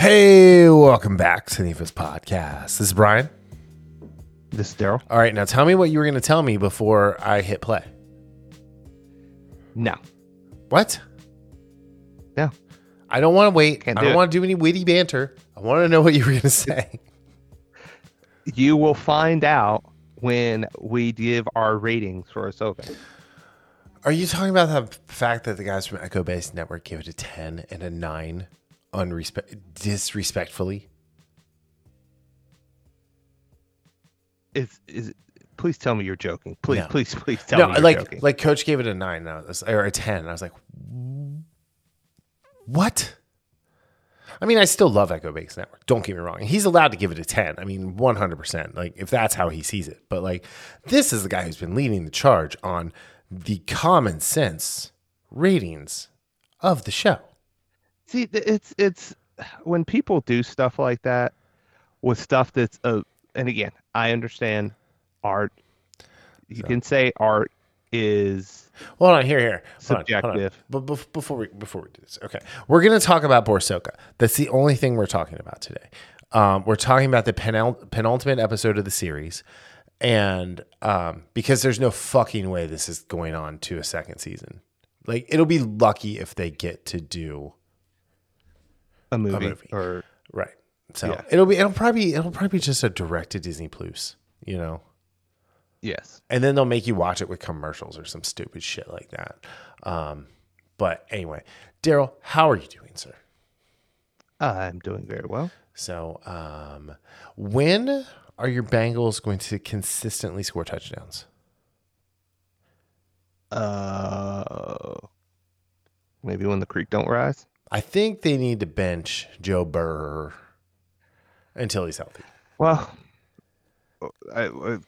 Hey, welcome back to the Podcast. This is Brian. This is Daryl. All right, now tell me what you were going to tell me before I hit play. No. What? No. I don't want to wait. Can't I do don't want to do any witty banter. I want to know what you were going to say. You will find out when we give our ratings for a Ahsoka. Are you talking about the fact that the guys from Echo Base Network gave it a 10 and a 9 unrespe- disrespectfully? Is is please tell me you're joking. Please, No. please, please tell no, me you're like joking. like coach gave it a 9 now, or a 10. And I was like, "What?" I mean, I still love Echo Base Network. Don't get me wrong. He's allowed to give it a 10. I mean, 100%. Like, if that's how he sees it. But, like, this is the guy who's been leading the charge on the common sense ratings of the show. See, it's it's when people do stuff like that with stuff that's uh, and again, I understand art. You can say art is Hold on, here, here. Hold on, on. Subjective. But before we before we do this, okay, we're gonna talk about Boresoka. That's the only thing we're talking about today. Um, we're talking about the penul- penultimate episode of the series, and um, because there's no fucking way this is going on to a second season. Like it'll be lucky if they get to do a movie, movie. or right. So Yeah. it'll be it'll probably it'll probably be just a direct to Disney Plus, you know. yes. and then they'll make you watch it with commercials or some stupid shit like that. Um, but anyway, Daryl, how are you doing, sir? I'm doing very well. So, um, when are your Bengals going to consistently score touchdowns? Uh, maybe when the creek don't rise. I think they need to bench Joe Burr until he's healthy. Well, I, uh,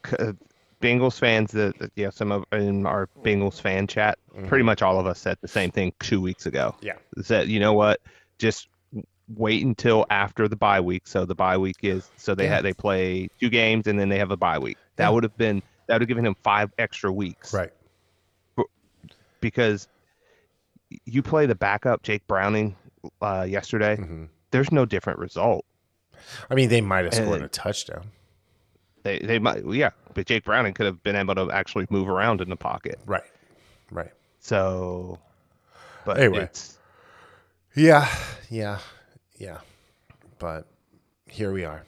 Bengals fans that yeah, some of in our Bengals fan chat, pretty much all of us said the same thing two weeks ago. Yeah. Said you know what, just wait until after the bye week. So the bye week is so they Yeah. had they play two games and then they have a bye week. That Yeah. would have been that would have given him five extra weeks. Right. Because you play the backup Jake Browning uh, yesterday. Mhm. There's no different result. I mean, they might have scored And- a touchdown. They they might yeah, but Jake Browning could have been able to actually move around in the pocket. Right. Right. So, but Anyway. Yeah. Yeah. Yeah. But here we are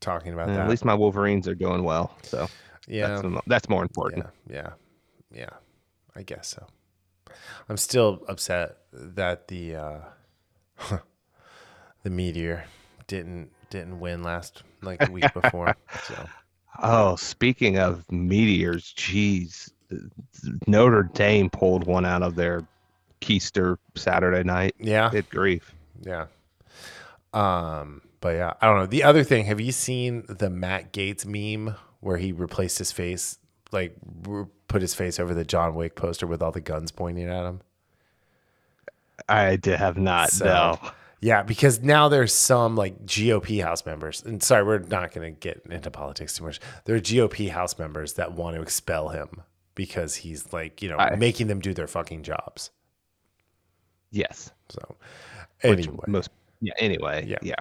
talking about at that. At least my Wolverines are doing well. So yeah. that's that's more important. Yeah, yeah, yeah. I guess so. I'm still upset that the uh, the meteor didn't didn't win last like the week before. So Oh, speaking of meteors, geez, Notre Dame pulled one out of their keister Saturday night. yeah, Good grief! yeah. Um, but yeah, I don't know. The other thing, have you seen the Matt Gaetz meme where he replaced his face, like r- put his face over the John Wick poster with all the guns pointing at him? I have not. So- no, Yeah, because now there's some like GOP House members, and sorry, we're not going to get into politics too much. There are GOP House members that want to expel him because he's like, you know, I- making them do their fucking jobs. yes. So, Which anyway, most yeah. Anyway, Yeah. yeah.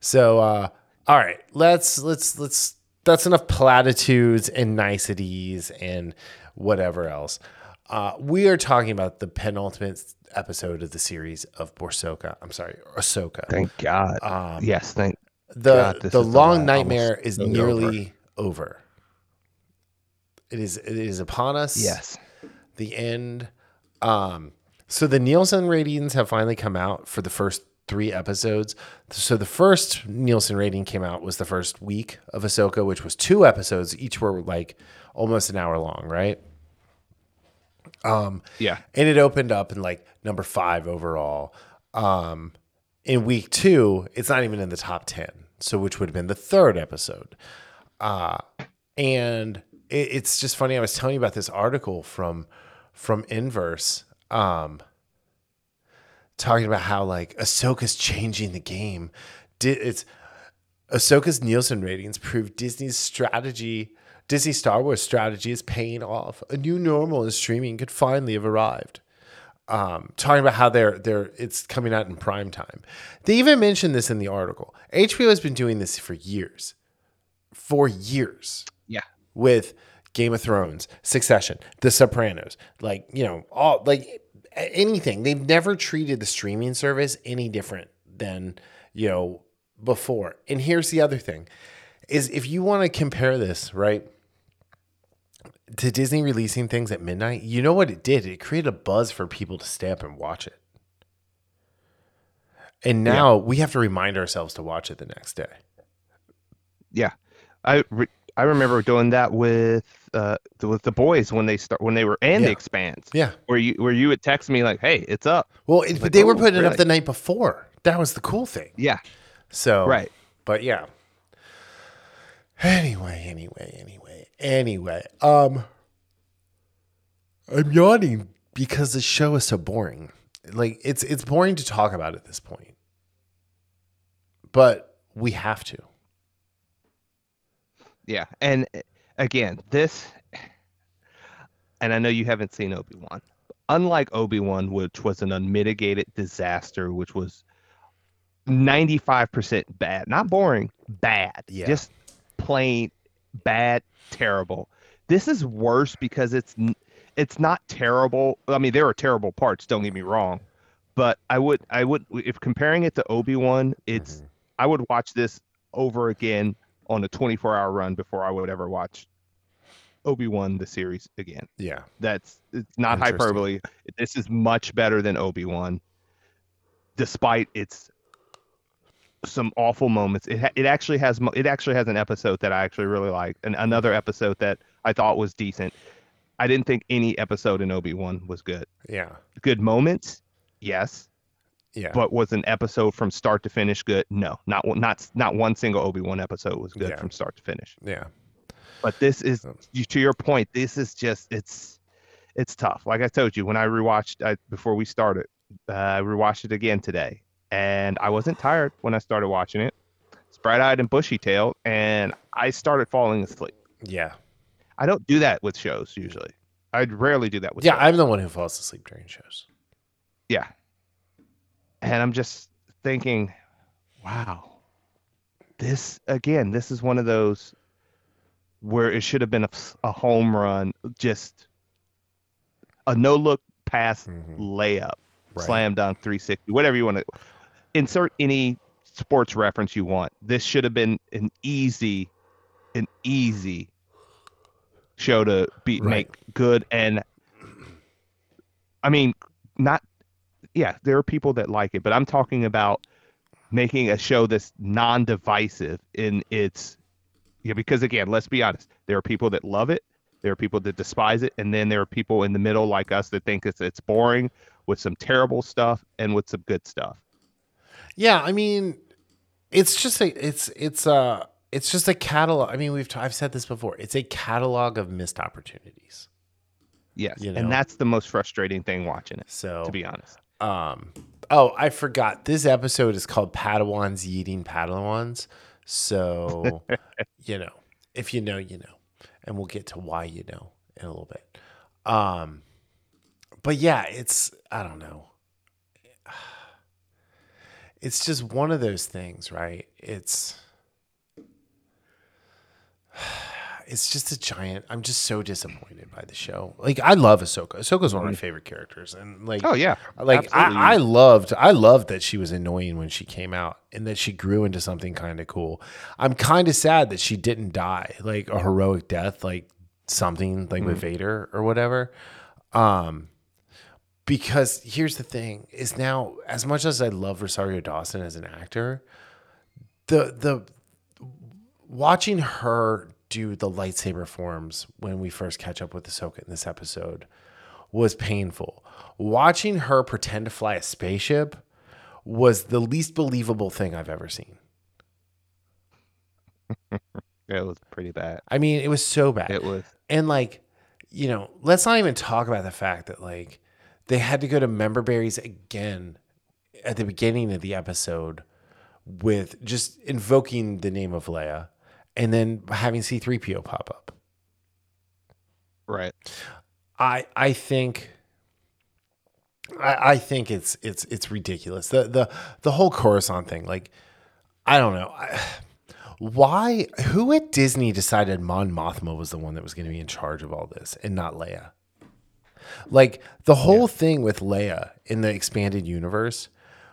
so uh, all right, let's let's let's. That's enough platitudes and niceties and whatever else. Uh, we are talking about the penultimate episode of the series of Boresoka. I'm sorry, Ahsoka. Thank God. Um, yes, thank the God, the is the long nightmare is nearly over. It is it is upon us. yes. The end. Um so the Nielsen ratings have finally come out for the first three episodes. So the first Nielsen rating came out was the first week of Ahsoka, which was two episodes. Each were like almost an hour long, right? Yeah. and it opened up in like number five overall. Um, in week two, it's not even in the top ten, so which would have been the third episode. Uh, and it, it's just funny. I was telling you about this article from from Inverse, um, talking about how like Ahsoka's changing the game. Did it's Ahsoka's Nielsen ratings prove Disney's strategy, Disney Star Wars strategy is paying off. A new normal in streaming could finally have arrived. um, talking about how they're they're it's coming out in prime time. They even mentioned this in the article. HBO has been doing this for years, for years Yeah. with Game of Thrones, Succession, The Sopranos, like you know all like anything. They've never treated the streaming service any different than you know before. And here's the other thing: is if you want to compare this right to Disney releasing things at midnight, you know what it did? It created a buzz for people to stay up and watch it. And now we have to remind ourselves to watch it the next day. Yeah, I re- I remember doing that with uh the- with the boys when they start when they were and Yeah. the Expanse. Yeah. Where you where you would text me like, "Hey, it's up." Well, it, Like, but they were oh, putting it up the night before. That was the cool thing. Yeah. So Right. But yeah. Anyway, anyway, anyway, anyway. Um I'm yawning because the show is so boring. Like it's it's boring to talk about at this point. But we have to. Yeah. And again, this and I know you haven't seen Obi-Wan. Unlike Obi-Wan which was an unmitigated disaster which was 95% bad. Not boring, bad. Yeah. Just plain bad, terrible. This is worse because it's it's not terrible. I mean, there are terrible parts, don't get me wrong. But I would I would if comparing it to Obi-Wan, it's mm-hmm. I would watch this over again on a 24-hour run before I would ever watch Obi-Wan the series again. Yeah. That's it's not hyperbole. This is much better than Obi-Wan despite its some awful moments. It ha- it actually has mo- it actually has an episode that I actually really liked and another episode that I thought was decent. I didn't think any episode in Obi-Wan was good. Yeah. Good moments? Yes. Yeah. But was an episode from start to finish good? No. Not one not not one single Obi-Wan episode was good Yeah. from start to finish. yeah. But this is to your point, this is just it's it's tough. Like I told you when I rewatched I, before we started, uh, I rewatched it again today, and I wasn't tired when I started watching it. It's bright-eyed and bushy-tailed, and I started falling asleep. Yeah. I don't do that with shows usually. I'd rarely do that with Yeah, shows. I'm the one who falls asleep during shows. yeah. And I'm just thinking, wow, this again, this is one of those where it should have been a, a home run, just a no look pass Mhm. layup, Right. slam dunk 360, whatever you want to insert any sports reference you want. This should have been an easy, an easy show to be Right. make good and I mean not yeah, there are people that like it, but I'm talking about making a show that's non-divisive in its yeah, because again, let's be honest, there are people that love it, there are people that despise it, and then there are people in the middle like us that think it's it's boring with some terrible stuff and with some good stuff. Yeah, I mean, it's just a it's it's a it's just a catalog. I mean, we've t- I've said this before. It's a catalog of missed opportunities. Yes, You know. and that's the most frustrating thing watching it, So, to be honest. um, oh, I forgot. This episode is called Padawans Yeeting Padawans. So, you know, if you know, you know, and we'll get to why you know in a little bit. Um, but yeah, it's I don't know. It's just one of those things, right? It's it's just a giant. I'm just so disappointed by the show. Like I love Ahsoka. Ahsoka's one of my favorite characters, and like Oh yeah, like. I, I loved I loved that she was annoying when she came out and that she grew into something kind of cool. I'm kind of sad that she didn't die like a heroic death like something like with Vader or whatever. Um because here's the thing is now as much as I love Rosario Dawson as an actor, the the watching her do the lightsaber forms when we first catch up with Ahsoka in this episode was painful. Watching her pretend to fly a spaceship was the least believable thing I've ever seen. it was pretty bad. I mean, it was so bad. It was And like, you know, let's not even talk about the fact that like they had to go to member berries again at the beginning of the episode with just invoking the name of Leia and then having C3PO pop up. right. I I think I, I think it's it's it's ridiculous. The the the whole Coruscant thing, like I don't know. I, why who at Disney decided Mon Mothma was the one that was going to be in charge of all this and not Leia? Like the whole thing with Leia in the expanded universe,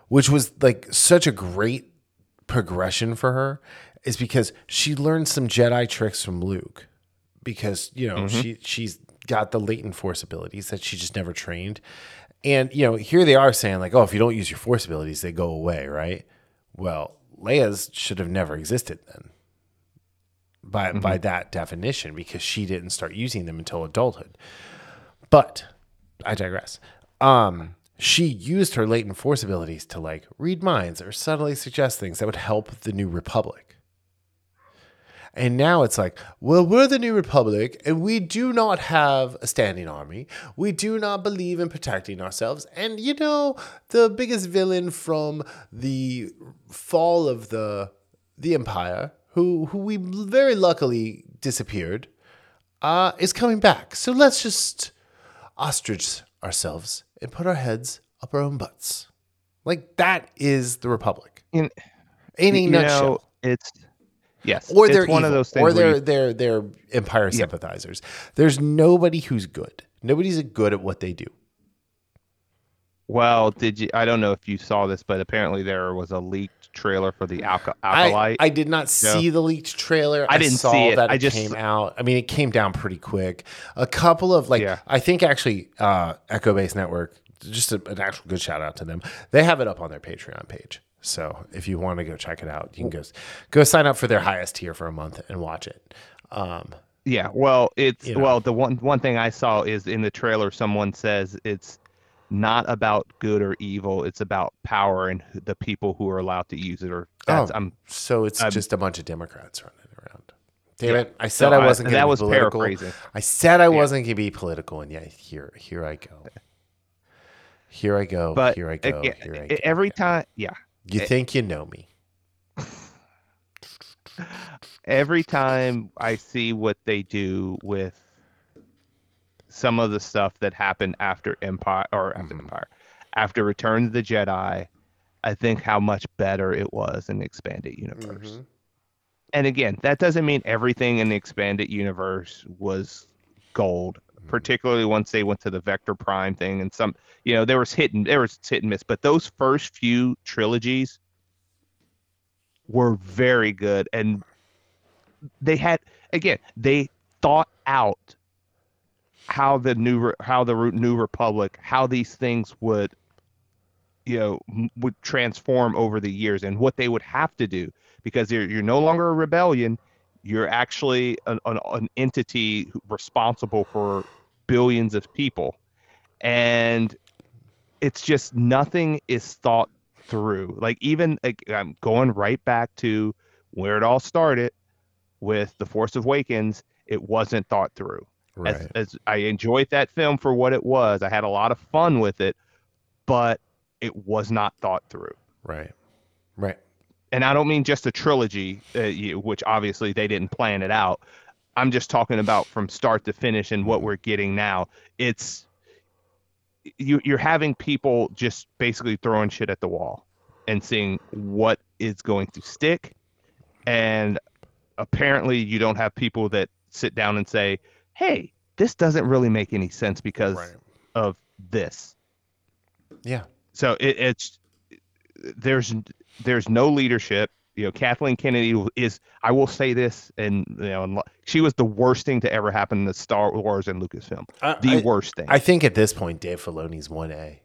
which was like such a great progression for her, is because she learned some Jedi tricks from Luke. Because, you know, mm-hmm. she she's got the latent force abilities that she just never trained. And, you know, here they are saying, like, oh, if you don't use your force abilities, they go away, right? Well, Leia's should have never existed then by by mm-hmm. that definition because she didn't start using them until adulthood. But I digress. Um, she used her latent force abilities to like read minds or subtly suggest things that would help the New Republic. And now it's like, well, we're the New Republic and we do not have a standing army. We do not believe in protecting ourselves. And you know, the biggest villain from the fall of the the Empire, who who we very luckily disappeared, uh, is coming back. So let's just ostrich ourselves and put our heads up our own butts. Like that is the Republic. In, In a nutshell. know, it's yes, or it's they're one of those things. or they're you- they're they're empire sympathizers. There's nobody who's good. Nobody's good at what they do. Well, did you? I don't know if you saw this, but apparently there was a leaked trailer for the Alka, I, I did not see the leaked trailer. I didn't saw see it. that I it just- came out. I mean, it came down pretty quick. A couple of like, Yeah. I think actually, uh, Echo Base Network. Just a, an actual good shout out to them. They have it up on their Patreon page. So if you want to go check it out, you can go go sign up for their highest tier for a month and watch it. Um, Yeah, well, it's You know. well the one one thing I saw is in the trailer someone says it's not about good or evil, it's about power and the people who are allowed to use it or that's Oh. I'm So it's I'm- just a bunch of Democrats running around. Damn Yeah. it! I said I I- wasn't. gonna that be was political. paraphrasing. I said I wasn't going to be political, and yet here, here I go. Here I go. but here I go. again, here I go. every time yeah, you think you know me? every time I see what they do with some of the stuff that happened after Empire or after Mm-hmm. Empire, after Return of the Jedi, I think how much better it was in the expanded universe. Mm-hmm. And again, that doesn't mean everything in the expanded universe was gold. Particularly once they went to the Vector Prime thing, and some, you know, there was hit and there was hit and miss. But those first few trilogies were very good, and they had again they thought out how the new how the new republic how these things would you know would transform over the years and what they would have to do. Because you're, you're no longer a rebellion. You're actually an, an, an entity responsible for billions of people. And it's just nothing is thought through. Like even like, i'm going right back to where it all started with the force awakens. It wasn't thought through Right. as, as I enjoyed that film for what it was. I had a lot of fun with it, but it was not thought through. right. Right. And I don't mean just a trilogy, uh, which obviously they didn't plan it out. I'm just talking about from start to finish and what we're getting now. It's you, you're having people just basically throwing shit at the wall and seeing what is going to stick. And apparently, you don't have people that sit down and say, "Hey, this doesn't really make any sense because Right. of this." Yeah. So it, it's there's there's no leadership. You know, Kathleen Kennedy is. I will say this, and you know, she was the worst thing to ever happen to Star Wars and Lucasfilm. The I- worst thing. I think at this point, Dave Filoni's one A.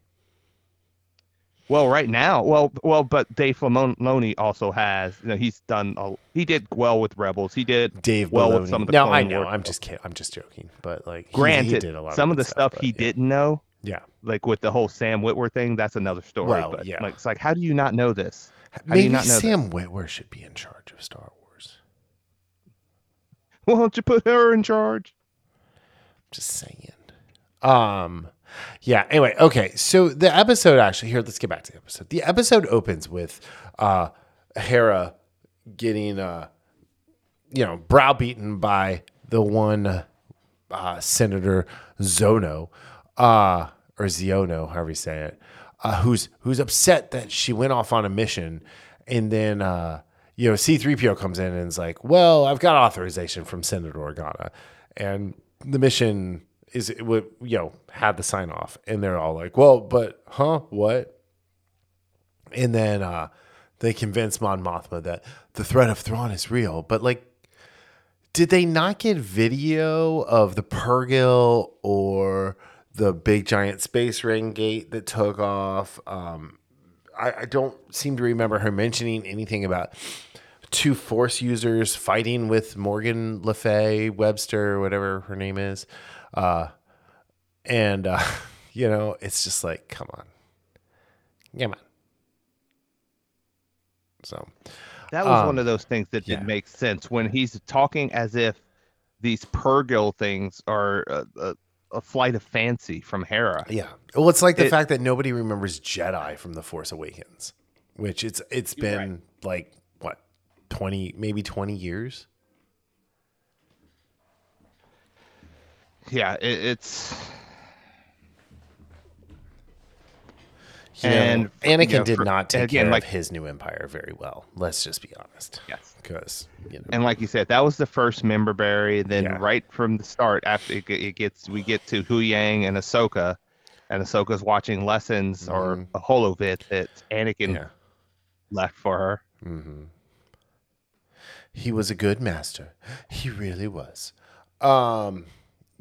well, right now, well, well, but Dave Filoni also has. You know, he's done. A, he did well with Rebels. He did Dave well Filoni. with some of the. no, I know. I'm stuff. just kidding. I'm just joking. But like, he- Granted, he did a lot some of the stuff but he yeah. didn't know, Yeah. like with the whole Sam Witwer thing, that's another story. Well, but yeah. like, it's like, how do you not know this? How Maybe know Sam Witwer should be in charge of Star Wars. Why don't you put her in charge? I'm Just saying. Um, yeah. Anyway, okay. So the episode actually here. Let's get back to the episode. The episode opens with uh, Hera getting uh, you know browbeaten by the one uh, Senator Zono. Uh, or Xiono, however you say it, uh, who's who's upset that she went off on a mission, and then uh, you know C-3PO comes in and is like, "Well, I've got authorization from Senator Organa," and the mission is it would you know had the sign off, and they're all like, "Well, but huh, what?" And then uh, they convince Mon Mothma that the threat of Thrawn is real, but like did they not get video of the Purrgil or the big giant space ring gate that took off? Um, I, I, don't seem to remember her mentioning anything about two Force users fighting with Morgan Le Fay Webster, whatever her name is. Uh, and, uh, you know, it's just like, come on. Come on. So, that was um, one of those things that didn't make sense when he's talking as if these Purrgil things are a, a, a, flight of fancy from Hera. Yeah. Well, it's like the it, fact that nobody remembers Jedi from The Force Awakens, which it's it's been right. like what twenty, maybe twenty years. Yeah, it, it's You and know, Anakin you know, did for, not take again, care like, of his new empire very well. Let's just be honest. Yes, because you know, and like you said, that was the first member berry. Then yeah. right from the start, after it, it, gets, we get to Huyang and Ahsoka, and Ahsoka's watching lessons mm-hmm. or a holovid that Anakin yeah. left for her. Mm-hmm. He was a good master. He really was. Um,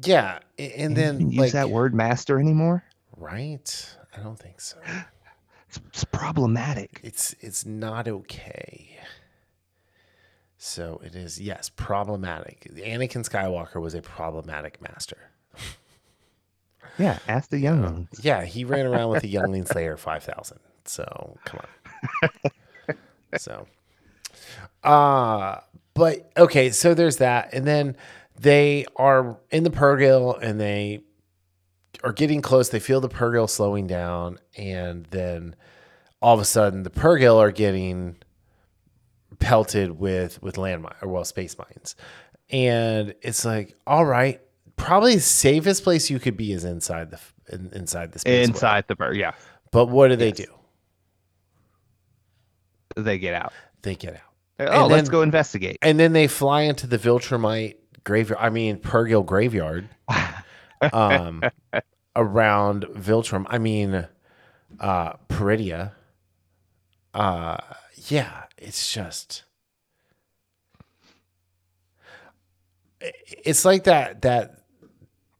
yeah, and then use that word master anymore, right? I don't think so. It's, it's problematic. It's it's not okay. So it is yes, problematic. Anakin Skywalker was a problematic master. Yeah, ask the younglings. Uh, yeah, he ran around with a youngling slayer five thousand. So come on. so uh but okay, so there's that. And then they are in the Purrgil and they are getting close. They feel the Purrgil slowing down, and then all of a sudden the Purrgil are getting pelted with with landmine or well space mines, and it's like, all right, probably the safest place you could be is inside the in, inside the space inside the yeah. But what do they yes. do? They get out. They get out. Oh, and let's then, go investigate. And then they fly into the Viltrumite graveyard. I mean, Purrgil graveyard. um, around Viltrum. I mean, uh, Peridea. Uh, yeah, it's just. It's like that that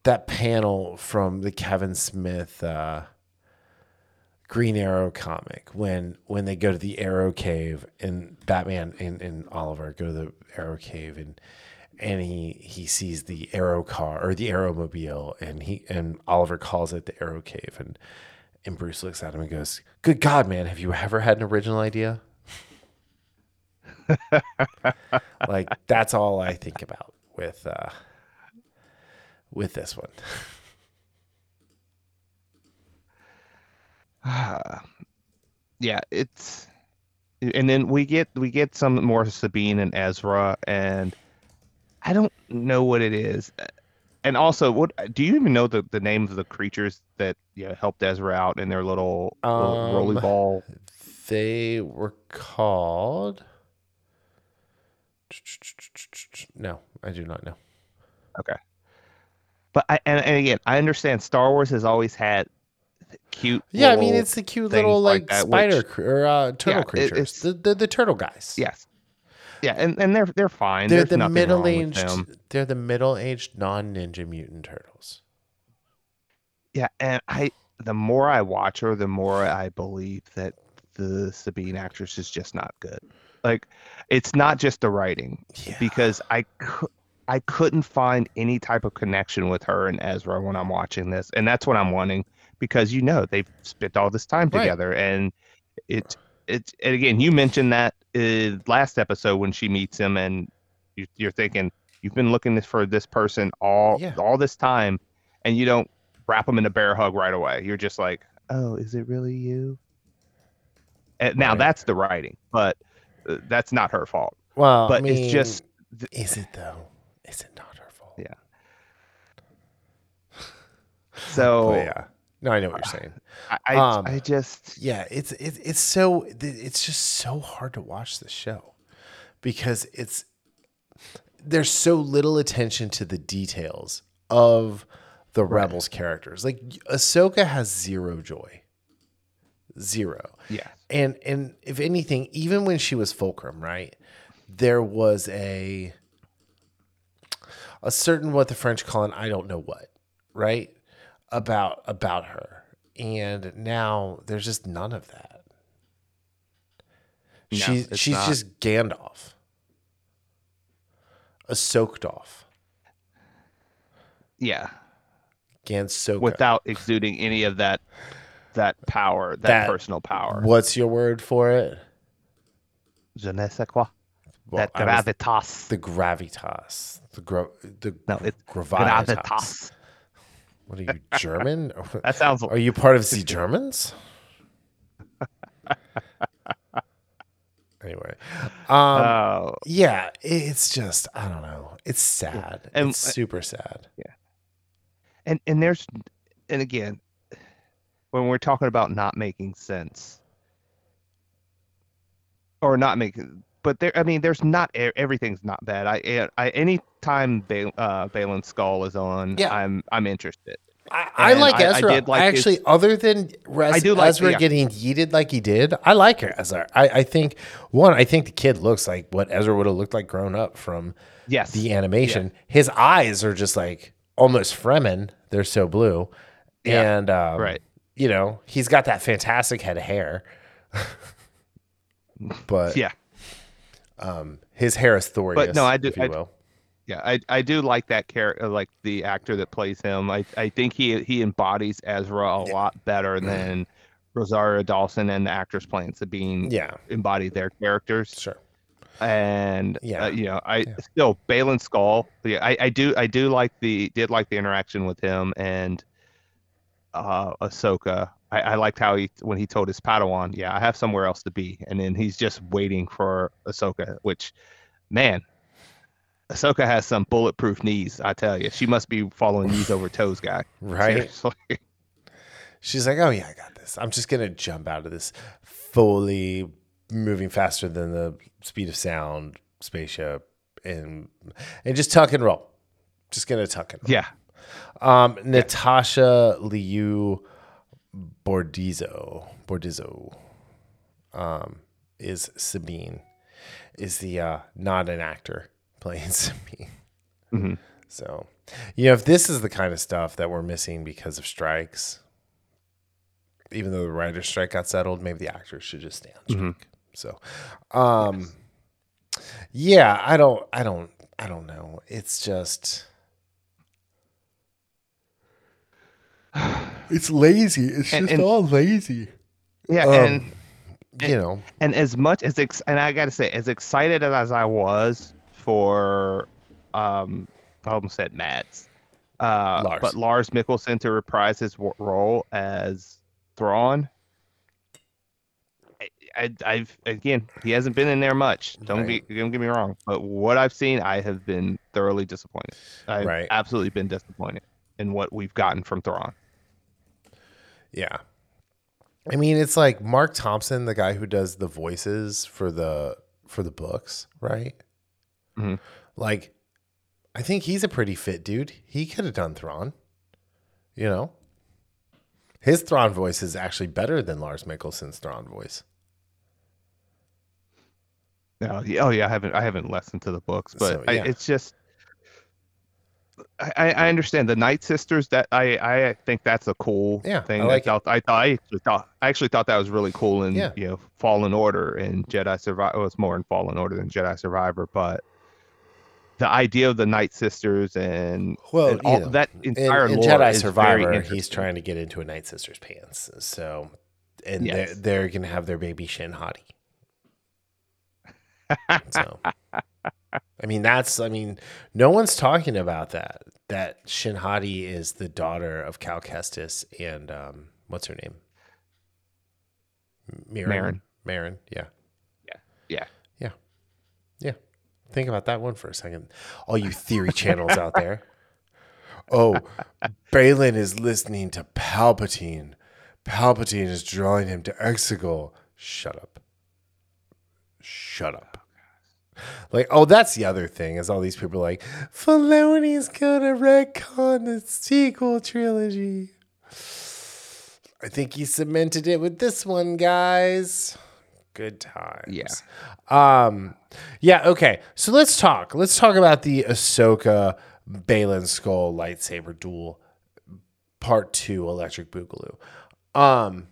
that panel from the Kevin Smith uh, Green Arrow comic when when they go to the Arrow Cave and Batman and, and Oliver go to the Arrow Cave and and he he sees the arrow car or the aeromobile and he and Oliver calls it the arrow cave and and Bruce looks at him and goes, "Good God, man, have you ever had an original idea?" like that's all I think about with uh with this one. yeah, it's and then we get we get some more Sabine and Ezra and I don't know what it is. And also, what do you even know the, the names of the creatures that you know, helped Ezra out in their little, little um, rolly ball? They were called. No, I do not know. Okay, but I and, and again, I understand Star Wars has always had cute. Yeah, I mean it's the cute little like, like spider which, or uh, turtle yeah, creatures, the, the the turtle guys. Yes, yeah, and, and they're they're fine. They're There's the middle aged. They're the middle aged non Ninja Mutant Turtles. Yeah, and I the more I watch her, the more I believe that the Sabine actress is just not good. Like, it's not just the writing yeah. because I could. I couldn't find any type of connection with her and Ezra when I'm watching this, and that's what I'm wanting because you know they've spent all this time together, right. and it it and again you mentioned that uh, last episode when she meets him and you, are thinking you've been looking for this person all yeah. all this time and you don't wrap them in a bear hug right away. You're just like oh is it really you? And now right. that's the writing but uh, that's not her fault. Well but I mean, it's just is it though? Is it not her fault? Yeah. So yeah No, I know what you're saying. I Um, I just Yeah, it's it's it's so it's just so hard to watch the show because it's there's so little attention to the details of the rebels characters. Like Ahsoka has zero joy. Zero. yeah And and if anything, even when she was Fulcrum, right, there was a a certain what the French call an I don't know what, right? About about her. And now there's just none of that. No, she's she's not. just Gandalf. A soaked off. yeah Gansoka. without exuding any of that that power that, That- personal power What's your word for it? je ne sais quoi Well, that I was- gravitas the gravitas. The gro the no it's gravitas. gravitas What are you German? that sounds Are you part of the Germans? anyway, um, uh, yeah, it's just I don't know. It's sad. And- it's super sad. Yeah. And and there's and again when we're talking about not making sense or not making but there i mean there's not everything's not bad i i anytime ba- uh Baylan Skoll is on Yeah. i'm i'm interested I, I like I- I Ezra. I, did like his- actually, other than Res- I do like- Ezra yeah. getting yeeted like he did, I like her Ezra. I, I think one, I think the kid looks like what Ezra would have looked like grown up from yes the animation. His eyes are just like almost Fremen. They're so blue. Yeah, and um, right. you know, he's got that fantastic head of hair. but yeah um, his hair is thorious, no, I do- if you I- will. yeah i i do like that character like the actor that plays him i i think he he embodies ezra a lot better than rosario dawson and the actress playing sabine Yeah, embody their characters sure. and Yeah. uh, you know, I still Baylan Skoll. Yeah, I, I do I do like the did like the interaction with him and uh Ahsoka. I, I liked how he when he told his Padawan, "Yeah, I have somewhere else to be," and then he's just waiting for Ahsoka. Which, man, Ahsoka has some bulletproof knees. I tell you, she must be following knees over toes, guy. Right? Seriously. She's like, oh yeah, I got this. I'm just gonna jump out of this fully moving faster than the speed of sound spaceship and and just tuck and roll. Just gonna tuck and roll. Yeah, Um, Natasha Liu Bordizzo, Bordizzo, um, is Sabine, is the uh, not an actor playing Sabine. Mhm. So, you know, if this is the kind of stuff that we're missing because of strikes, even though the writer's strike got settled, maybe the actors should just stay on strike. So, um, yeah, I don't, I don't, I don't know. It's just. It's lazy. It's And- just and- all lazy. yeah, Um, and You know, and as much as ex- and I gotta say, as excited as I was for, um, I almost said Mads, uh, Lars. but Lars Mikkelsen to reprise his w- role as Thrawn. I, I, I've again, he hasn't been in there much. Don't Right. be, don't get me wrong, but what I've seen, I have been thoroughly disappointed. I've Right. absolutely been disappointed in what we've gotten from Thrawn. Yeah. I mean, it's like Marc Thompson, the guy who does the voices for the for the books, right? Mhm. Like, I think he's a pretty fit dude. He could have done Thrawn. You know, his Thrawn voice is actually better than Lars Mikkelsen's Thrawn voice. Oh yeah, oh yeah, I haven't I haven't listened to the books, but So, I, it's just I, I I understand the Night Sisters. That I I think that's a cool Yeah, thing. I like that I thought I actually thought I actually thought that was really cool in Yeah. you know Fallen Order and Jedi Survivor. Well, it's more in Fallen Order than Jedi Survivor, but the idea of the Night Sisters and, Well, and all, you know, that entire in lore Jedi Survivor, he's trying to get into a Night Sister's pants. So, and Yes. they're, they're going to have their baby Shin Hati. so, I mean, that's, I mean, no one's talking about that. That Shin Hati is the daughter of Cal Kestis and, um, what's her name? Merrin. Merrin. Merrin, yeah. yeah. Yeah. Yeah. Think about that one for a second. All you theory channels out there. oh, Baylan is listening to Palpatine. Palpatine is drawing him to Exegol. Shut up. Shut up. Like, oh, that's the other thing is all these people are like, Filoni's gonna retcon the sequel trilogy. I think he cemented it with this one, guys. Good times. Yeah. Um, yeah, okay. So let's talk. Let's talk about the Ahsoka Baylan Skoll lightsaber duel, part two, Electric Boogaloo. Um,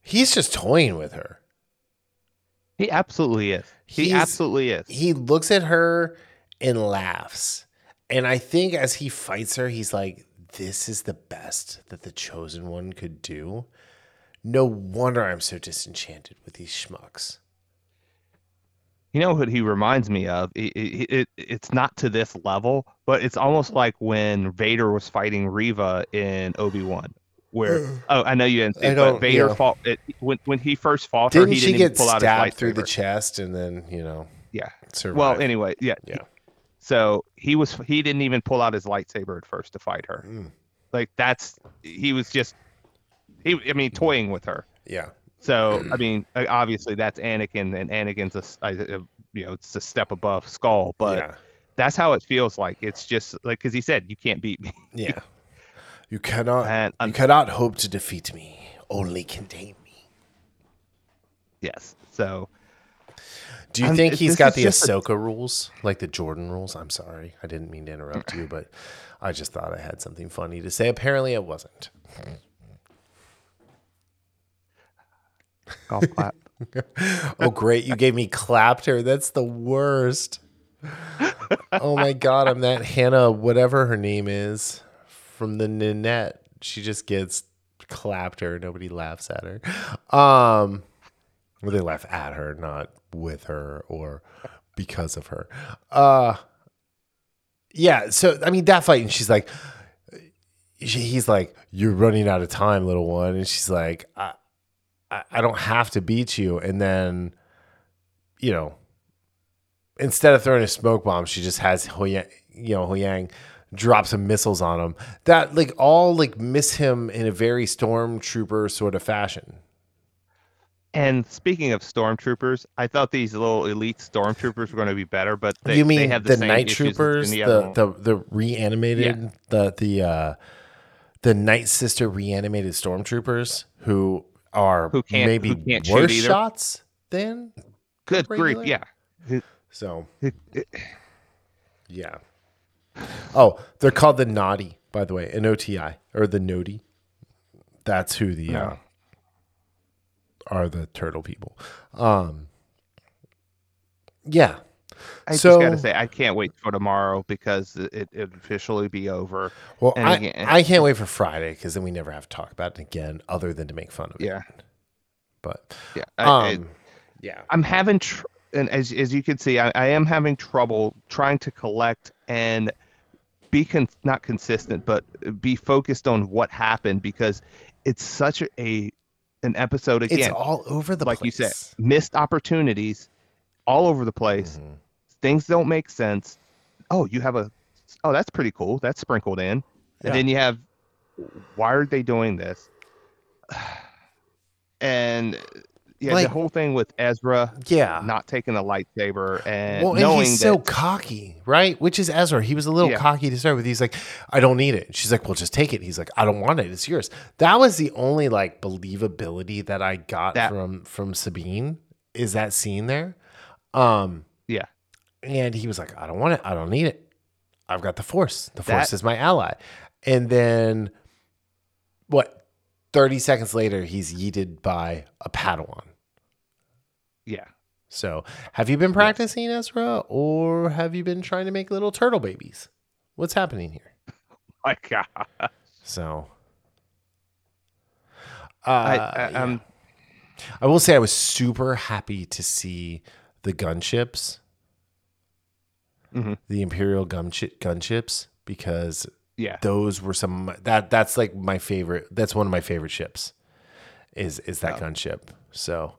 he's just toying with her. He absolutely is. He He's- absolutely is. He looks at her and laughs. And I think as he fights her, he's like, this is the best that the chosen one could do. No wonder I'm so disenchanted with these schmucks. You know what he reminds me of? It, it, it, it's not to this level, but it's almost like when Vader was fighting Reva in Obi Wan. Where oh, I know you didn't see, I it, don't- but Vader yeah. fought it, when when he first fought her. Didn't He she didn't even get pull out stabbed his through the chest and then, you know, Yeah. survive? Well, anyway, yeah. Yeah. So he was he didn't even pull out his lightsaber at first to fight her. Mm. Like that's he was just he I mean toying with her. yeah. So I mean uh, obviously that's Anakin and Anakin's a, a- a- you know it's a step above Skoll, but yeah. that's how it feels like. It's just like because he said you can't beat me. Yeah. You cannot And you cannot hope to defeat me. Only contain me. yes. So Do you think he's got the just a- Ahsoka rules, like the Jordan rules? I'm sorry, I didn't mean to interrupt you, but I just thought I had something funny to say. Apparently, it wasn't. golf clap. Oh, great! You gave me clapter. That's the worst. Oh my god, I'm that Hannah, whatever her name is, from the Nanette. She just gets clapped her. Nobody laughs at her. Um, well, they laugh at her, not with her or because of her. Uh, yeah. So I mean, that fight, and she's like, she, he's like, "You're running out of time, little one," and she's like, I, I, I don't have to beat you. And then, you know, instead of throwing a smoke bomb, she just has Huyang, you know, Huyang drop some missiles on him that like all like miss him in a very stormtrooper sort of fashion. And speaking of stormtroopers, I thought these little elite stormtroopers were going to be better, but they, you they mean have the, the, night troopers, the, the, the, reanimated, the the uh, the night sister reanimated stormtroopers who are Who can't- maybe who can't shoot worse either. shots than Good regular? grief, yeah. so. Yeah. Oh, they're called the Naughty, by the way, an OTI or the Noti. That's who the uh, are the turtle people. Um, yeah. I So- just got to say, I can't wait for tomorrow because it it it officially be over. Well, And I, again- I can't wait for Friday because then we never have to talk about it again, other than to make fun of it. Yeah, But yeah. I, I, um, yeah, I'm having, tr- and as as you can see, I, I am having trouble trying to collect and be con- not consistent, but be focused on what happened because it's such a, a an episode again. it's all over the place like place. you said, missed opportunities all over the place. Mhm. Things don't make sense. Oh, you have a, oh, that's pretty cool. That's sprinkled in, Yeah. and then you have, why are they doing this? And yeah, Like- the whole thing with Ezra Yeah. not taking the lightsaber and well, and knowing he's so cocky, right? Which is Ezra. He was a little Yeah. cocky to start with. He's like, I don't need it. She's like, well, just take it. He's like, I don't want it. It's yours. That was the only like believability that I got That- from from Sabine. Is that scene there? Um, yeah, and he was like, I don't want it. I don't need it. I've got the Force. The Force That- is my ally. And then, what? Thirty seconds later, he's yeeted by a Padawan. yeah. So, have you been practicing Ezra, or have you been trying to make little turtle babies? What's happening here? My God, So, uh, I, I, yeah. I'm I will say I was super happy to see the gunships, Mhm. the Imperial gunship gunships, because yeah. those were some that that's like my favorite. That's one of my favorite ships. Is is that Oh. gunship? So,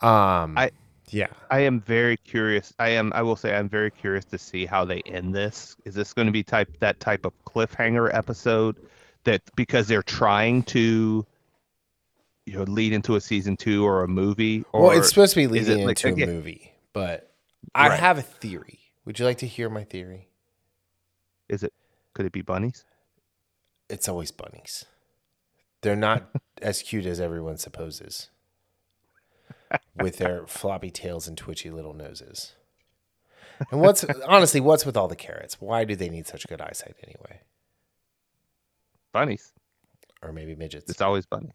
um, I Yeah. I am very curious. I am. I will say I'm very curious to see how they end this. Is this going to be type that type of cliffhanger episode that because they're trying to, you know, lead into a season two or a movie? Or well, it's supposed to be leading like- into a again- movie, but I Right. have a theory. Would you like to hear my theory? is it? Could it be bunnies? It's always bunnies. They're not as cute as everyone supposes, with their floppy tails and twitchy little noses. And what's honestly, what's with all the carrots? Why do they need such good eyesight anyway? Bunnies. Or maybe midgets? It's always bunnies.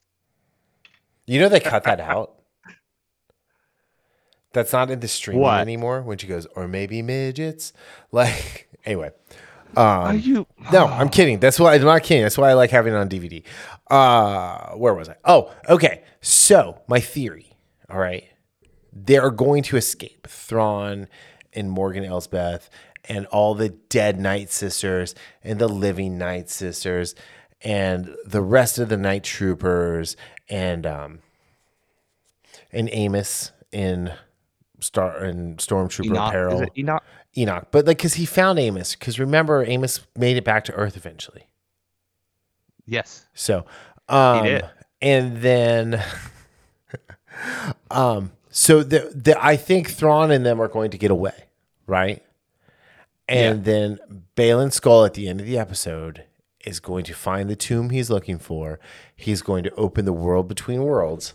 You know they cut that out. That's not in the stream anymore. When she goes, or maybe midgets. Like anyway. Are Um, you? no, I'm kidding. That's why I'm not kidding. That's why I like having it on DVD. Uh, where was I? Oh, okay. So my theory. All right, they are going to escape Thrawn and Morgan Elsbeth and all the dead Night Sisters and the living Night Sisters and the rest of the Night Troopers and um and Amos in Star and Stormtrooper Enoch, apparel. is it Enoch? Enoch, but like, cause he found Amos. Cause remember, Amos made it back to Earth eventually. Yes. So, um, did. and then, um, so the, the I think Thrawn and them are going to get away, right? And then Baylan Skoll at the end of the episode is going to find the tomb he's looking for. He's going to open the world between worlds.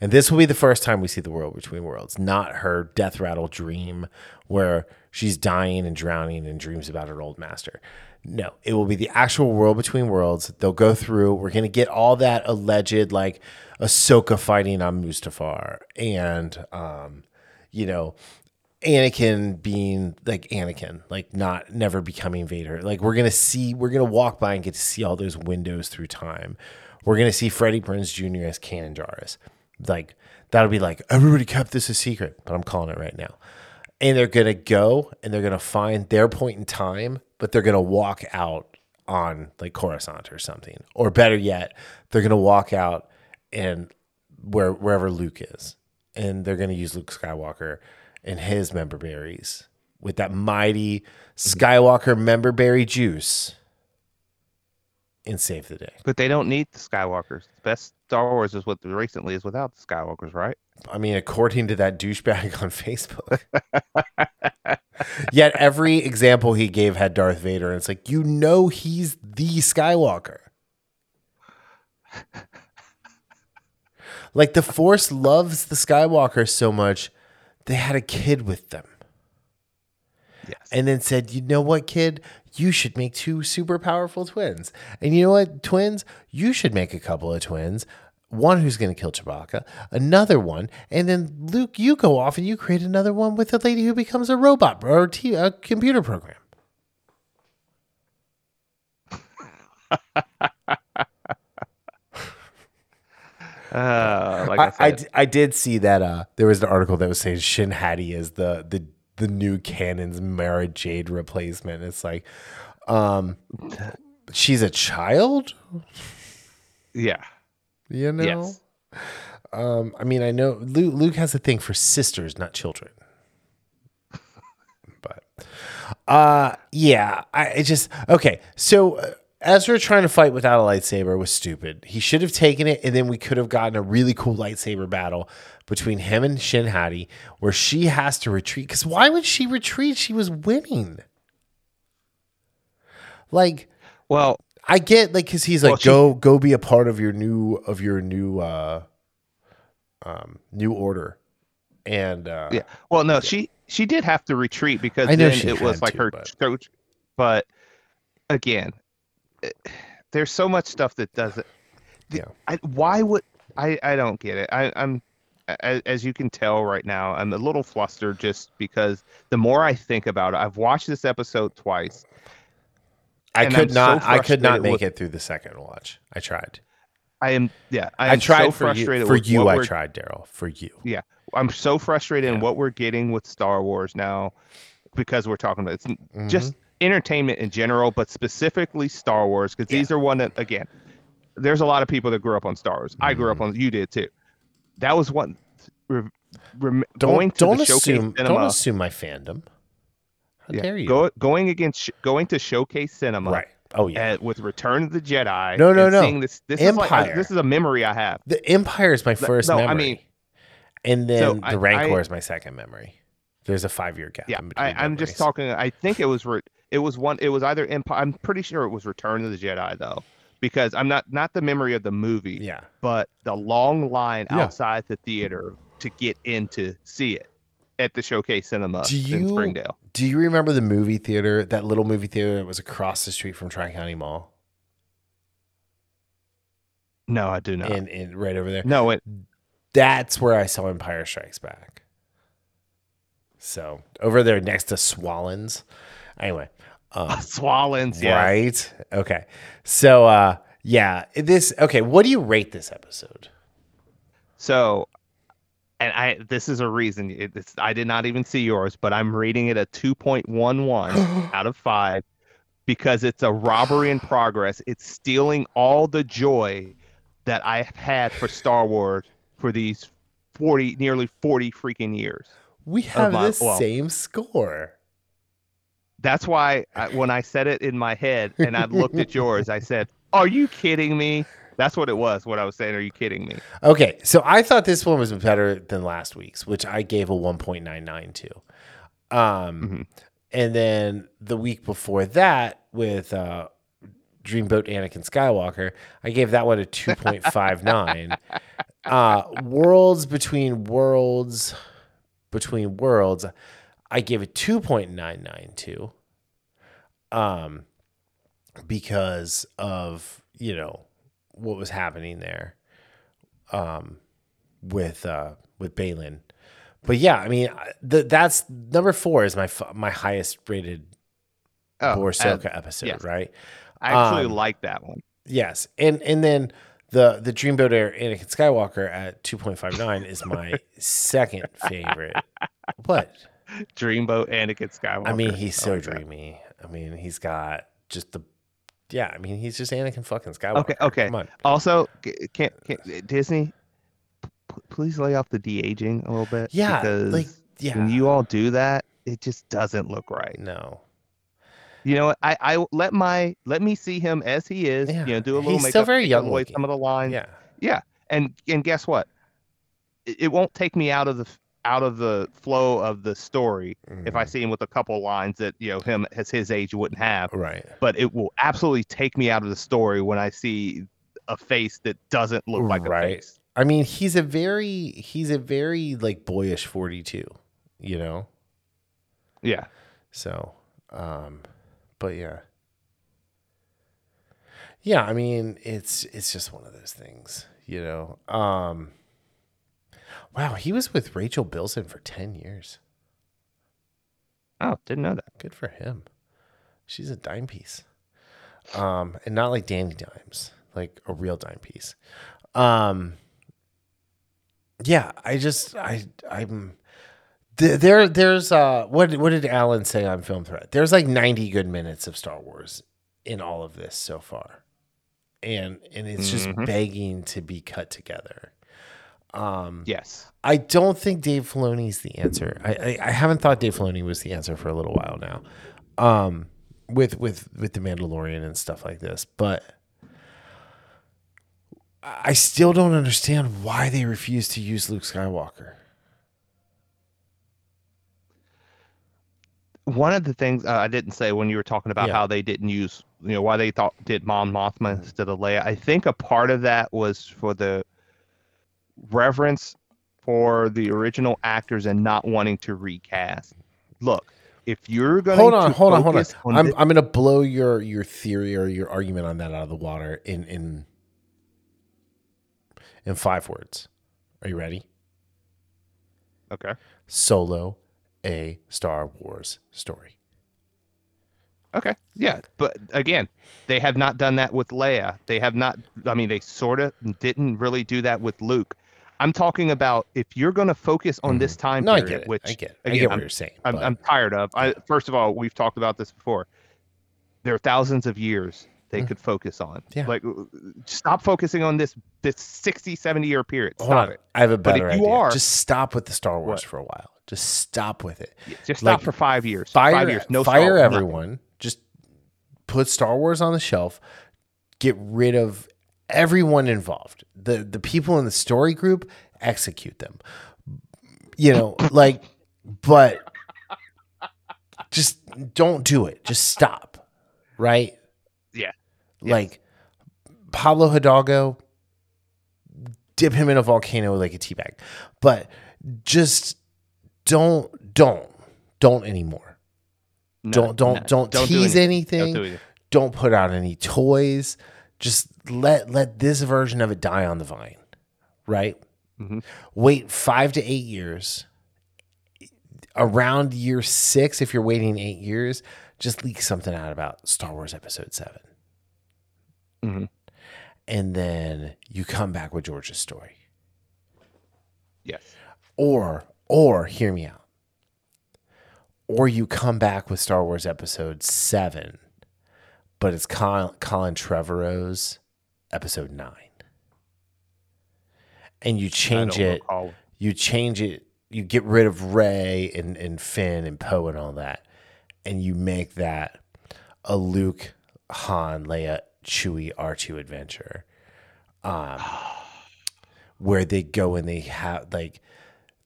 And this will be the first time we see the world between worlds, not her death rattle dream where she's dying and drowning and dreams about her old master. No, it will be the actual world between worlds. They'll go through. We're going to get all that alleged, like Ahsoka fighting on Mustafar and, um, you know, Anakin being like Anakin, like not never becoming Vader. Like we're gonna see, we're gonna walk by and get to see all those windows through time. We're gonna see Freddie Prinze Jr. as Kanan Jarrus. Like that'll be like everybody kept this a secret, but I'm calling it right now. And they're gonna go and they're gonna find their point in time, but they're gonna walk out on like Coruscant or something, or better yet, they're gonna walk out and where wherever Luke is, and they're gonna use Luke Skywalker and his member berries with that mighty mm-hmm. Skywalker member berry juice and save the day. But they don't need the Skywalkers. The best Star Wars is what recently is without the Skywalkers, right? I mean, according to that douchebag on Facebook. Yet every example he gave had Darth Vader, and it's like you know he's the Skywalker. like the Force loves the Skywalker so much, they had a kid with them. Yes. and then said, "You know what, kid? You should make two super powerful twins. And you know what, twins? You should make a couple of twins. One who's going to kill Chewbacca, another one, and then Luke, you go off and you create another one with a lady who becomes a robot or a, t- a computer program." Uh, like I, I, I, said, d- I did see that uh, there was an article that was saying Shin Hati is the the the new canon's Mara Jade replacement. It's like, um, she's a child, yeah. you know. Yes. Um, I mean, I know Luke, Luke has a thing for sisters, not children. but, uh, yeah, I it just okay. So uh, Ezra trying to fight without a lightsaber was stupid. He should have taken it, and then we could have gotten a really cool lightsaber battle between him and Shin Hati, where she has to retreat. Because why would she retreat? She was winning. Like, Well, I get like because he's like Well, she- go go be a part of your new of your new uh um new order and uh yeah. Well, no, she she did have to retreat because I know then it was like to, her but- coach. But again, there's so much stuff that doesn't. Yeah. I, why would I? I don't get it. I, I'm as, as you can tell right now, I'm a little flustered just because the more I think about it, I've watched this episode twice. I could I'm not so I could not make with- it through the second watch. I tried. I am yeah. I, I, tried so for you frustrated for you I tried, Darryl. For you. Yeah, I'm so frustrated in what we're getting with Star Wars now because we're talking about it's Mm-hmm. just entertainment in general, but specifically Star Wars because these are one that again, there's a lot of people that grew up on Star Wars. I grew Mm-hmm. up on. You did too. That was one. Re- rem- Don't going to don't assume cinema. don't assume my fandom. How yeah, dare you? Go, going against going to showcase cinema right. Oh yeah. at- with Return of the Jedi. No, no, and no. Seeing this, this is like Empire. this is a memory I have. the Empire is my first no, memory. I mean- and then So, the I- Rancor I- is my second memory. There's a five year gap. Yeah, in between I, I'm just talking. I think it was re- it was one. It was either Empire. I'm pretty sure it was Return of the Jedi though, because I'm not not the memory of the movie, Yeah. but the long line Yeah. outside the theater to get in to see it at the Showcase Cinema Do in Springdale. Do you remember the movie theater, that little movie theater that was across the street from Tri County Mall? No, I do not. In, in right over there. no, it, That's where I saw Empire Strikes Back. So over there next to Swallens. Anyway. Um, Swallens. Yeah. Right. Okay. So uh yeah, this okay, what do you rate this episode? So, and I this is a reason. It, it's, I did not even see yours, but I'm rating it a 2.11 out of five because it's a robbery in progress. It's stealing all the joy that I've had for Star Wars for these 40, nearly 40 freaking years. We have my- the well- same score. That's why I, when I said it in my head and I looked at yours, I said, "Are you kidding me?" That's what it was. What I was saying. Are you kidding me? Okay, so I thought this one was better than last week's, which I gave a 1.99 to. Um, Mhm. And then the week before that, with uh, Dreamboat Anakin Skywalker, I gave that one a 2.59. uh, Worlds Between Worlds, Between Worlds, I gave it 2.992. Um, because of, you know, what was happening there um with uh with Baylan. But yeah, I mean the, that's number 4 is my my highest rated Oh, Boresoka and episode, yes. right? I actually Um, like that one. Yes. And and then the the Dreamboat Air Anakin Skywalker at 2.59 is my second favorite. What? Dreamboat Anakin Skywalker. I mean, he's oh so like that. dreamy. I mean, he's got just the yeah, I mean, he's just Anakin fucking Skywalker. Okay, okay. Come on. Also, can't, can't Disney p- please lay off the de aging a little bit? Yeah, because like yeah. when you all do that, it just doesn't look right. no. You know. I I let my let me see him as he is. Yeah, You know, do a little he's makeup, still very young away some of the lines. Yeah. Yeah, and and guess what? It, it won't take me out of the out of the flow of the story if I Mhm. see him with a couple lines that you know him as his age wouldn't have. Right. But it will absolutely take me out of the story when I see a face that doesn't look like a Right. face. I mean, he's a very he's a very like boyish 42, you know? Yeah. So, um but yeah. Yeah, I mean, it's it's just one of those things, you know. Um Wow, he was with Rachel Bilson for 10 years. Oh, didn't know that. Good for him. She's a dime piece. Um, and not like Danny Dimes, like a real dime piece. Um, yeah, I just I I'm there. There's uh, what what did Alan say on Film Threat? There's like 90 good minutes of Star Wars in all of this so far, and and it's just Mhm. begging to be cut together. Um, Yes. I don't think Dave Filoni's the answer. I, I, I haven't thought Dave Filoni was the answer for a little while now, um, with with with the Mandalorian and stuff like this. But I still don't understand why they refuse to use Luke Skywalker. One of the things uh, I didn't say when you were talking about Yeah. how they didn't use, you know, why they thought did Mon Mothma instead of Leia. I think a part of that was for the reverence for the original actors and not wanting to recast. Look, if you're going to Hold on, to hold on, hold on. focus I'm thi- I'm gonna blow your your theory or your argument on that out of the water in in in five words. Are you ready? okay. Solo, a Star Wars story. Okay. Yeah, but again, they have not done that with Leia. They have not. I mean, they sort of didn't really do that with Luke. I'm talking about if you're going to focus on this time Mm-hmm. No, I period, get it. which I get. I again, get what I'm- you're saying. I'm, but- I'm tired of. I first of all, we've talked about this before. There are thousands of years they could focus on. Yeah. Like uh, stop focusing on this this 60 70 year period. Stop Hold on. it. I have a better But if better you idea. are- Just stop with the Star Wars What? for a while. Just stop with it. Just stop Like, for 5 years. Fire, 5 years. No Star fire nothing. everyone. Just put Star Wars on the shelf. Get rid of everyone involved. The the people in the story group execute them. You know, like, but just don't do it. Just stop. Right? Yeah. Like Pablo Hidalgo, dip him in a volcano like a teabag. But just don't, don't, don't anymore. No, don't, don't, no. don't, do tease anything. Don't do anything. Don't put out any toys. Just let let this version of it die on the vine, right? Mhm. Wait five to eight years. Around year six, if you're waiting eight years, just leak something out about Star Wars Episode 7 Mhm. and then you come back with George's story. Yes. Or, or hear me out. Or you come back with Star Wars Episode 7, but it's Colin, Colin Trevorrow's Episode 9. And you change it. recall. You change it. You get rid of Rey and, and Finn and Poe and all that. And you make that a Luke, Han, Leia, Chewie, R2 adventure. Um, where they go and they have like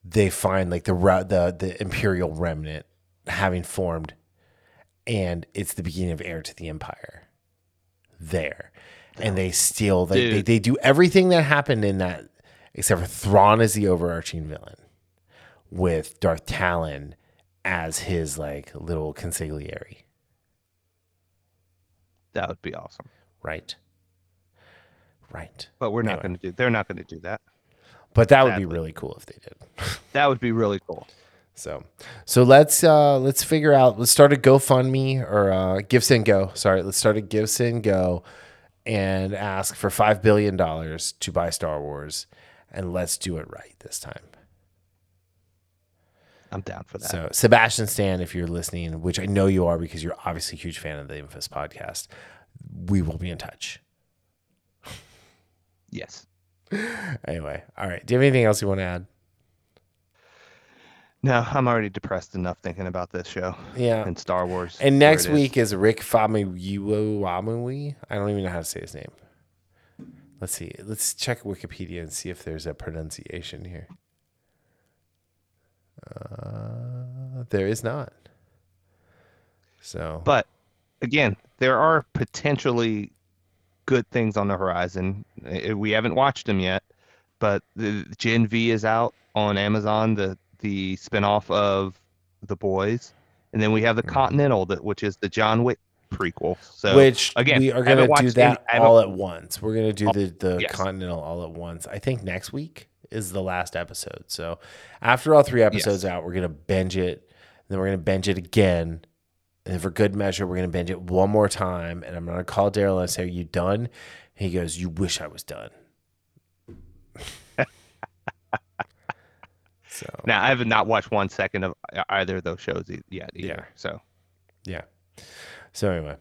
they find like the the the imperial remnant having formed and it's the beginning of heir to the empire there and they steal they, they, they do everything that happened in that except for Thrawn as the overarching villain with Darth Talon as his like little consigliere That would be awesome. right right But we're not Anyway. going to do. They're not going to do that. but that would be really cool if they did That would be really cool. So, so let's uh let's figure out. Let's start a GoFundMe or uh, Give Go. Sorry, let's start a Give Go, and ask for five billion dollars to buy Star Wars, and let's do it right this time. I'm down for that. So, Sebastian Stan, if you're listening, which I know you are because you're obviously a huge fan of the Infamous podcast, we will be in touch. yes. Anyway, all right. Do you have anything else you want to add? No, I'm already depressed enough thinking about this show Yeah. and Star Wars. And next is. week is Rick Famuyiwa I don't even know how to say his name. Let's see. Let's check Wikipedia and see if there's a pronunciation here. Uh, there is not. So, But again, there are potentially good things on the horizon. We haven't watched them yet, but the Gen V is out on Amazon, the the spinoff of The Boys, and then we have the Hmm. Continental, that which is the John Wick prequel. So which again, we are going to do watched any- that all at once. We're going to do the the yes. Continental all at once. I think next week is the last episode. So after all three episodes out, we're going to binge it. Then we're going to binge it again. And for good measure, we're going to binge it one more time. And I'm going to call Darryl and say, Are you done? He goes, You wish I was done. So, now I have not watched one second of either of those shows yet either. Yeah. So yeah. So, anyway.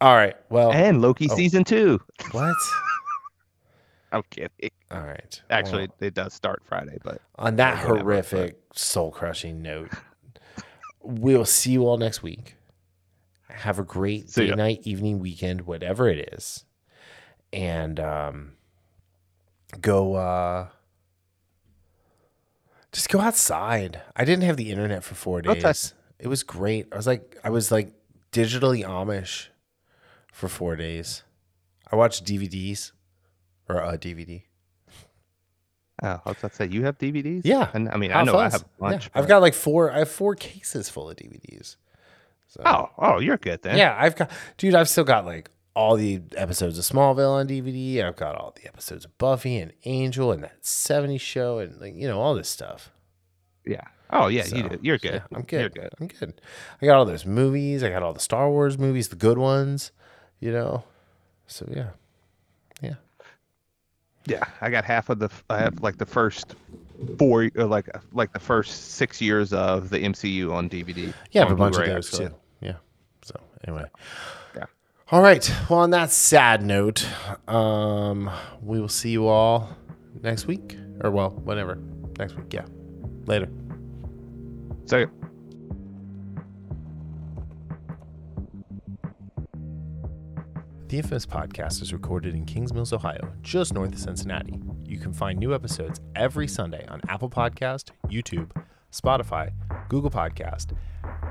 All right. Well, and Loki Oh. season two. what? I'm kidding. All right. Actually, Well, it does start Friday, but on that horrific, soul crushing note, we'll see you all next week. Have a great See day, ya. night, evening, weekend, whatever it is. And um, go, uh, just go outside. I didn't have the internet for four days. It was great. I was like, I was like digitally Amish for four days. I watched DVDs or uh, a DVD. oh, I was about to say you have DVDs. Yeah. and I mean How I know I have a bunch. Yeah, I've got like four. I have four cases full of DVDs. So, Oh, oh, you're good then. yeah, I've got, dude. I've still got like all the episodes of Smallville on DVD. I've got all the episodes of Buffy and Angel and that '70s show and like you know all this stuff. Yeah. Oh yeah, So, you. You're good. yeah, I'm good. You're good. I'm good. I got all those movies. I got all the Star Wars movies, the good ones. You know, so yeah, yeah. Yeah, I got half of the. I have like the first four, or like like the first six years of the MCU on DVD. Yeah, I have a bunch of those actually. too. Yeah. So anyway. Yeah. All right. Well, on that sad note, um, we will see you all next week, or well, whenever next week. Yeah, later. Second. The Infamous Podcast is recorded in Kings Mills, Ohio, just north of Cincinnati. You can find new episodes every Sunday on Apple Podcast, YouTube, Spotify, Google Podcast,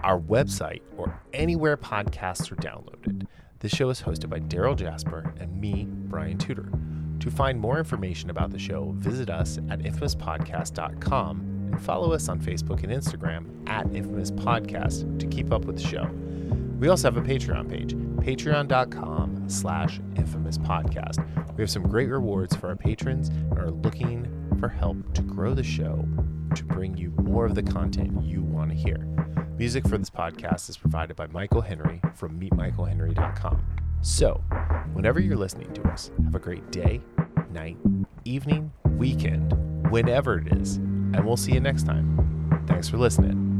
our website, or anywhere podcasts are downloaded. This show is hosted by Darryl Jasper and me, Brian Tudor. To find more information about the show, visit us at infamouspodcast.com and follow us on Facebook and Instagram at Infamous Podcast to keep up with the show. We also have a Patreon page, patreon.com slash infamous podcast. We have some great rewards for our patrons and are looking for help to grow the show to bring you more of the content you want to hear. Music for this podcast is provided by Michael Henry from meetmichaelhenry.com. So, whenever you're listening to us, have a great day, night, evening, weekend, whenever it is, and we'll see you next time. Thanks for listening.